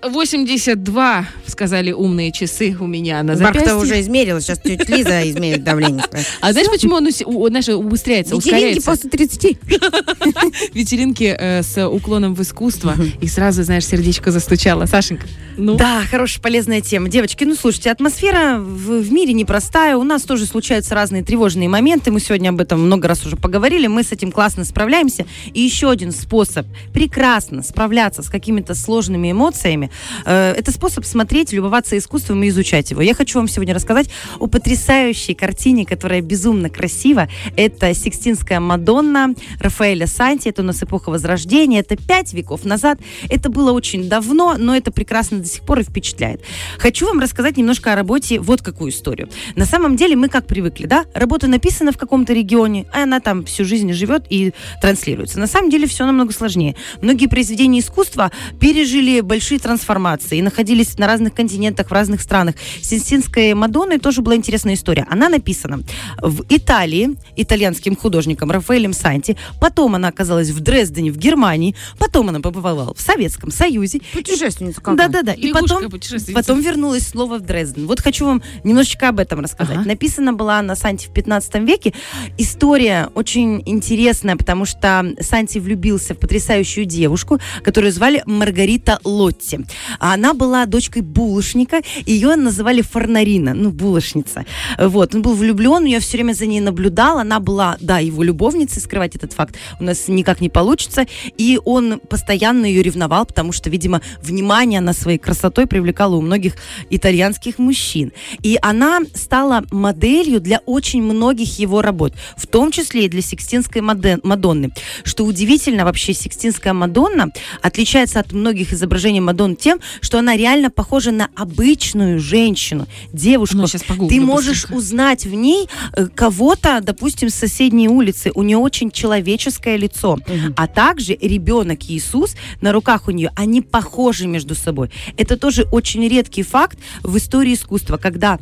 Пульс 82, сказали умные часы у меня на запястье. уже измерила, сейчас тетя Лиза измерит давление. А знаешь, почему у- знаешь, убыстряется, Вечеринки ускоряется? после 30. Вечеринки э, с уклоном в искусство. И сразу, знаешь, сердечко застучало. Сашенька, ну? Да, хорошая, полезная тема. Девочки, ну слушайте, атмосфера в, в мире непростая. У нас тоже случаются разные тревожные моменты. Мы сегодня об этом много раз уже поговорили. Мы с этим классно справляемся. И еще один способ прекрасно справляться с какими-то сложными эмоциями, э, это способ смотреть, любоваться искусством и изучать его. Я хочу вам сегодня рассказать о потрясающей картине, которая безумно красива. Это Сикстинская Мадонна Рафаэля Санти. Это у нас эпоха Возрождения. Это пять веков назад. Это было очень давно, но это прекрасно до сих пор и впечатляет. Хочу вам рассказать немножко о работе вот какую историю. На самом деле мы как привыкли, да? Работа написана в каком-то регионе, а она там всю жизнь живет и транслируется. На самом деле все намного сложнее. Многие произведения искусства пережили большие трансформации и находились на разных континентах, в разных странах. Синстинской Мадонны тоже была интересная история. Она написана в Италии итальянским художником Рафаэлем Санти. Потом она оказалась в Дрездене, в Германии. Потом она побывала в Советском Союзе. Путешественница Да-да-да. И потом, потом вернулась снова в Дрезден. Вот хочу вам немножечко об этом рассказать. Ага. Написана была на Санти в 15 веке. История очень интересная, потому что Санти влюбился в потрясающую девушку, которую звали Маргарита Лотти. А Она была дочкой булочника, ее называли Фарнарина, ну, булочница. Вот, он был влюблен, я все время за ней наблюдал, она была, да, его любовницей, скрывать этот факт у нас никак не получится, и он постоянно ее ревновал, потому что, видимо, внимание она своей красотой привлекала у многих итальянских мужчин. И она стала моделью для очень многих его работ, в том числе и для Сикстинской Мадонны. Что удивительно, вообще Сикстинская Мадонна отличается от многих изображений Мадонны тем, что она реально похожа на обычную женщину, девушку. Ну, щас погуглю Ты можешь быстренько. узнать в ней э, кого-то, допустим, с соседней улицы. У нее очень человеческое лицо. А также ребенок Иисус на руках у нее, они похожи между собой. Это тоже очень редкий факт в истории искусства, когда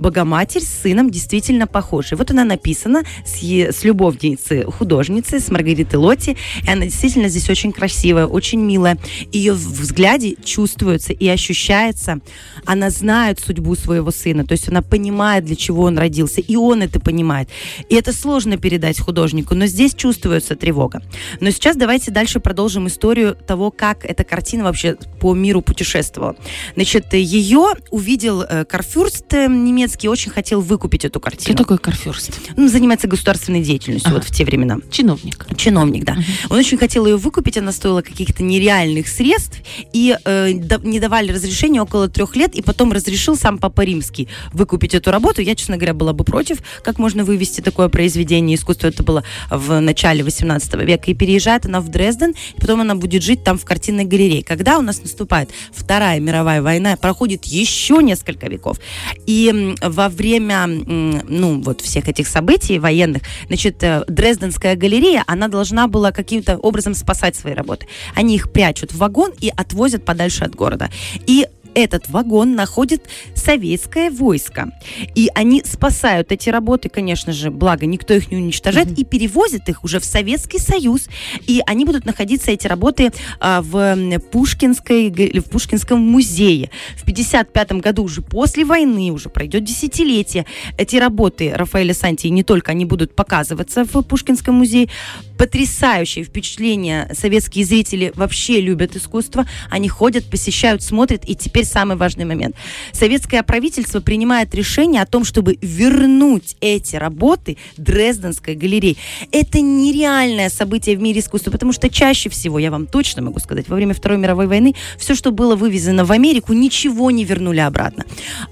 Богоматерь с сыном действительно похожи. Вот она написана с, с любовницей художницы, с Маргаритой Лотти, и она действительно здесь очень красивая, очень милая. Ее в взгляде чувствуется и ощущается. Она знает судьбу своего сына, то есть она понимает, для чего он родился, и он это понимает. И это сложно передать художнику, но здесь чувствуется тревога. Но сейчас давайте дальше продолжим историю того, как эта картина вообще по миру путешествовала. Значит, ее увидел э, Карфюрст э, немецкий, очень хотел выкупить эту картину. такой Карфюрст? Он занимается государственной деятельностью Ага. вот в те времена. Чиновник. Чиновник, да. Он очень хотел ее выкупить, она стоила каких-то нереальных средств, и э, не давали разрешения около трех лет, и потом разрешил сам Папа Римский выкупить эту работу. Я, честно говоря, была бы против, как можно вывести такое произведение искусства. Это было в начале 18 века. И переезжает она в Дрезден, и потом она будет жить там в картинной галерее. Когда у нас наступает Вторая мировая война, проходит еще несколько веков, и во время, ну, вот всех этих событий военных, значит, э, Дрезденская галерея, она должна была каким-то образом спасать свои работы. Они их прячут в вагон и отвозят подальше от города. И этот вагон находит советское войско. И они спасают эти работы, конечно же, благо никто их не уничтожает, и перевозят их уже в Советский Союз. И они будут находиться, эти работы, а, в Пушкинской, в Пушкинском музее. В 55 году, уже после войны, уже пройдет десятилетие, эти работы Рафаэля Санти, не только, они будут показываться в Пушкинском музее. Потрясающее впечатление. Советские зрители вообще любят искусство. Они ходят, посещают, смотрят. И теперь самый важный момент. Советское правительство принимает решение о том, чтобы вернуть эти работы Дрезденской галерее. Это нереальное событие в мире искусства, потому что чаще всего, я вам точно могу сказать, во время Второй мировой войны все, что было вывезено в Америку, ничего не вернули обратно.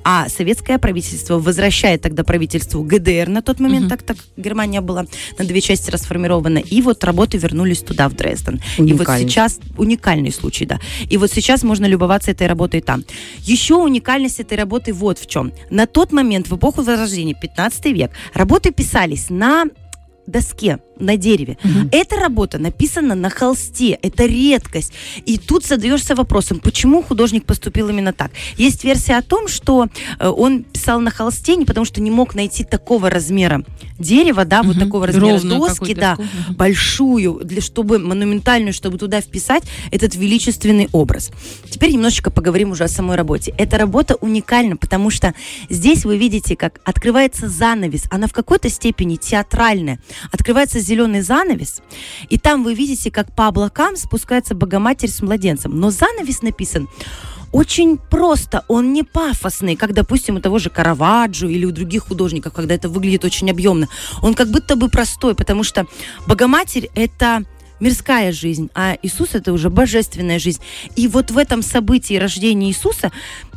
А советское правительство возвращает тогда правительству ГДР на тот момент, так так Германия была на две части расформирована, и вот работы вернулись туда, в Дрезден. И вот Уникальный. сейчас уникальный случай, да. И вот сейчас можно любоваться этой работой там. Еще уникальность этой работы вот в чем. На тот момент, в эпоху Возрождения, 15 век, работы писались на доске, на дереве. Эта работа написана на холсте, это редкость. И тут задаешься вопросом, почему художник поступил именно так. Есть версия о том, что э, он писал на холсте не потому, что не мог найти такого размера дерева, да, вот Мгм. такого размера Ровную доски, да, доску. Мгм. большую, для, чтобы монументальную, чтобы туда вписать этот величественный образ. Теперь немножечко поговорим уже о самой работе. Эта работа уникальна, потому что здесь вы видите, как открывается занавес. Она в какой-то степени театральная. Открывается зеленый занавес, и там вы видите, как по облакам спускается Богоматерь с младенцем. Но занавес написан очень просто, он не пафосный, как, допустим, у того же Караваджо или у других художников, когда это выглядит очень объемно. Он как будто бы простой, потому что Богоматерь – это мирская жизнь, а Иисус это уже божественная жизнь. И вот в этом событии рождения Иисуса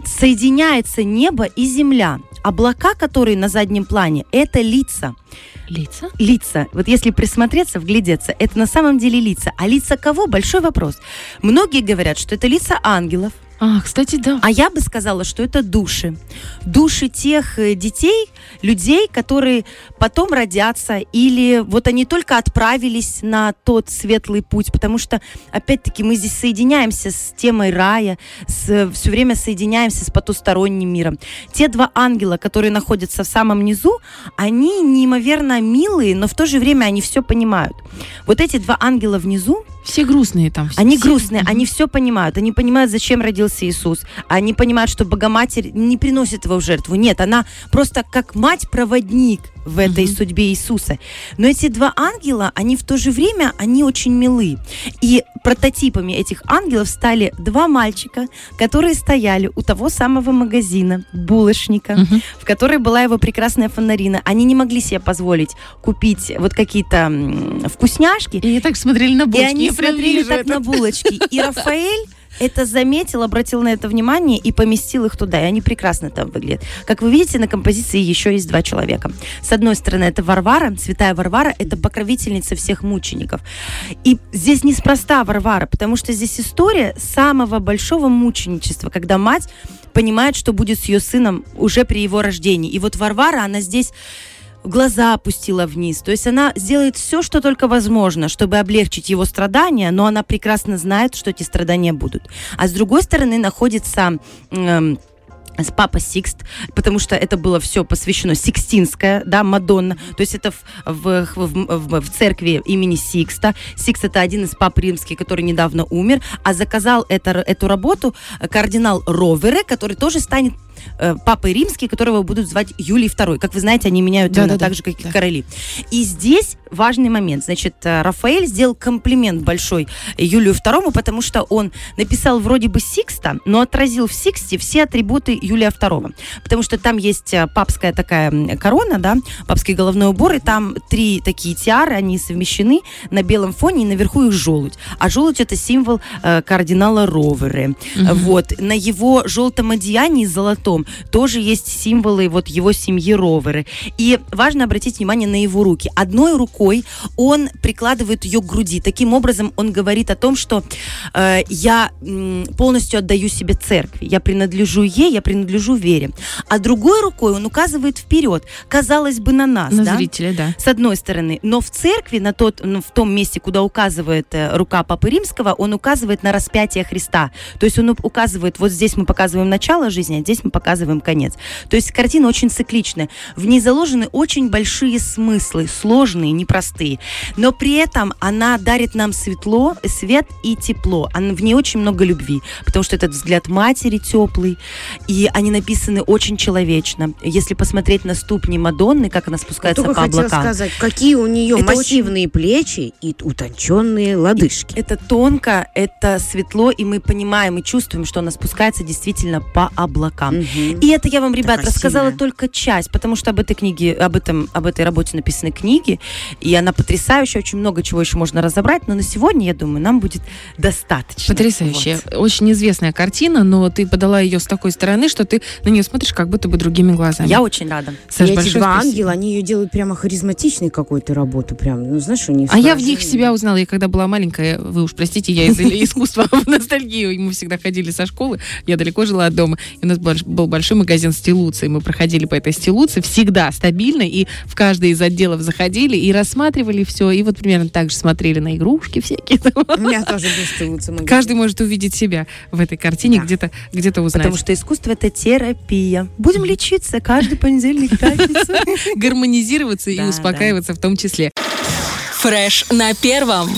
соединяется небо и земля. Облака, которые на заднем плане, это лица. Лица? Лица. Вот если присмотреться, вглядеться, это на самом деле лица. А лица кого? Большой вопрос. Многие говорят, что это лица ангелов, А, кстати, да. а я бы сказала, что это души. Души тех э, детей, людей, которые потом родятся, или вот они только отправились на тот светлый путь, потому что, опять-таки, мы здесь соединяемся с темой рая, с, все время соединяемся с потусторонним миром. Те два ангела, которые находятся в самом низу, они неимоверно милые, но в то же время они все понимают. Вот эти два ангела внизу, Все грустные там. все- они все- грустные, они все понимают. Они понимают, зачем родился Иисус. Они понимают, что Богоматерь не приносит его в жертву. Нет, она просто как мать-проводник в этой Мгм. судьбе Иисуса. Но эти два ангела, они в то же время, они очень милы. И прототипами этих ангелов стали два мальчика, которые стояли у того самого магазина, булочника, Мгм. в которой была его прекрасная фонарина. Они не могли себе позволить купить вот какие-то вкусняшки, И они так смотрели на булочки. и они смотрели так это. на булочки. И Рафаэль это заметил, обратил на это внимание и поместил их туда. И они прекрасно там выглядят. Как вы видите, на композиции еще есть два человека. С одной стороны, это Варвара, святая Варвара, это покровительница всех мучеников. И здесь неспроста Варвара, потому что здесь история самого большого мученичества, когда мать понимает, что будет с ее сыном уже при его рождении. И вот Варвара, она здесь глаза опустила вниз. То есть она сделает все, что только возможно, чтобы облегчить его страдания, но она прекрасно знает, что эти страдания будут. А с другой стороны находится... эм, с Папа Сикст, потому что это было все посвящено Сикстинская, да, Мадонна. То есть это в, в- в- в церкви имени Сикста. Сикст это один из пап римских, который недавно умер, а заказал это, эту работу кардинал Ровере, который тоже станет э, папой римский, которого будут звать Юлий II. Как вы знаете, они меняют Да, имена да, да. так же, как и Да. короли. И здесь важный момент. Значит, э, Рафаэль сделал комплимент большой Юлию II, потому что он написал вроде бы Сикста, но отразил в Сиксте все атрибуты Юлия II. Потому что там есть э, папская такая корона, да, папский головной убор, и там три такие тиары, они совмещены на белом фоне, и наверху их жёлудь. А желудь это символ э, кардинала Роверы. Мгм. Вот. На его желтом одеянии золотом тоже есть символы вот его семьи Роверы. И важно обратить внимание на его руки. Одной рукой он прикладывает ее к груди. Таким образом, он говорит о том, что э, я м, полностью отдаю себе церкви. Я принадлежу ей, я принадлежу вере. А другой рукой он указывает вперед. Казалось бы, на нас. На да? зрителя, да. с одной стороны. Но в церкви, на тот, ну, в том месте, куда указывает э, рука Папы Римского, он указывает на распятие Христа. То есть он указывает, вот здесь мы показываем начало жизни, а здесь мы показываем конец. То есть картина очень цикличная. В ней заложены очень большие смыслы, сложные, непростые. Но при этом она дарит нам светло, свет и тепло. Она- в ней очень много любви, потому что этот взгляд матери теплый, и они написаны очень человечно. Если посмотреть на ступни Мадонны, как она спускается Только по облакам. сказать, какие у нее Это массивные плечи и утонченные лодыжки. Это тонко, это светло, и мы понимаем и чувствуем, что она спускается действительно по облакам. И это я вам, ребят, Такая рассказала сильная. только часть, потому что об этой книге, об этом, об этой работе написаны книги, и она потрясающая, очень много чего еще можно разобрать, но на сегодня, я думаю, нам будет достаточно. Потрясающая. Вот. Очень известная картина, но ты подала ее с такой стороны, что ты на нее смотришь как будто бы другими глазами. Я очень рада. Саш, И эти два ангела, они ее делают прямо харизматичной какой-то работу. Прям, ну, знаешь, у них А я в них себя узнала. Я когда была маленькая, вы уж простите, я из искусства в ностальгию. Мы всегда ходили со школы, я далеко жила от дома. И у нас была был большой магазин стилуции, мы проходили по этой стилуции всегда стабильно, и в каждый из отделов заходили и рассматривали все, и вот примерно так же смотрели на игрушки всякие. У меня тоже был стилуться магазин. Каждый может увидеть себя в этой картине, Да. где-то где узнать. Потому что искусство это терапия. Будем лечиться каждый понедельник, пятницу. гармонизироваться и успокаиваться в том числе. Фреш на первом.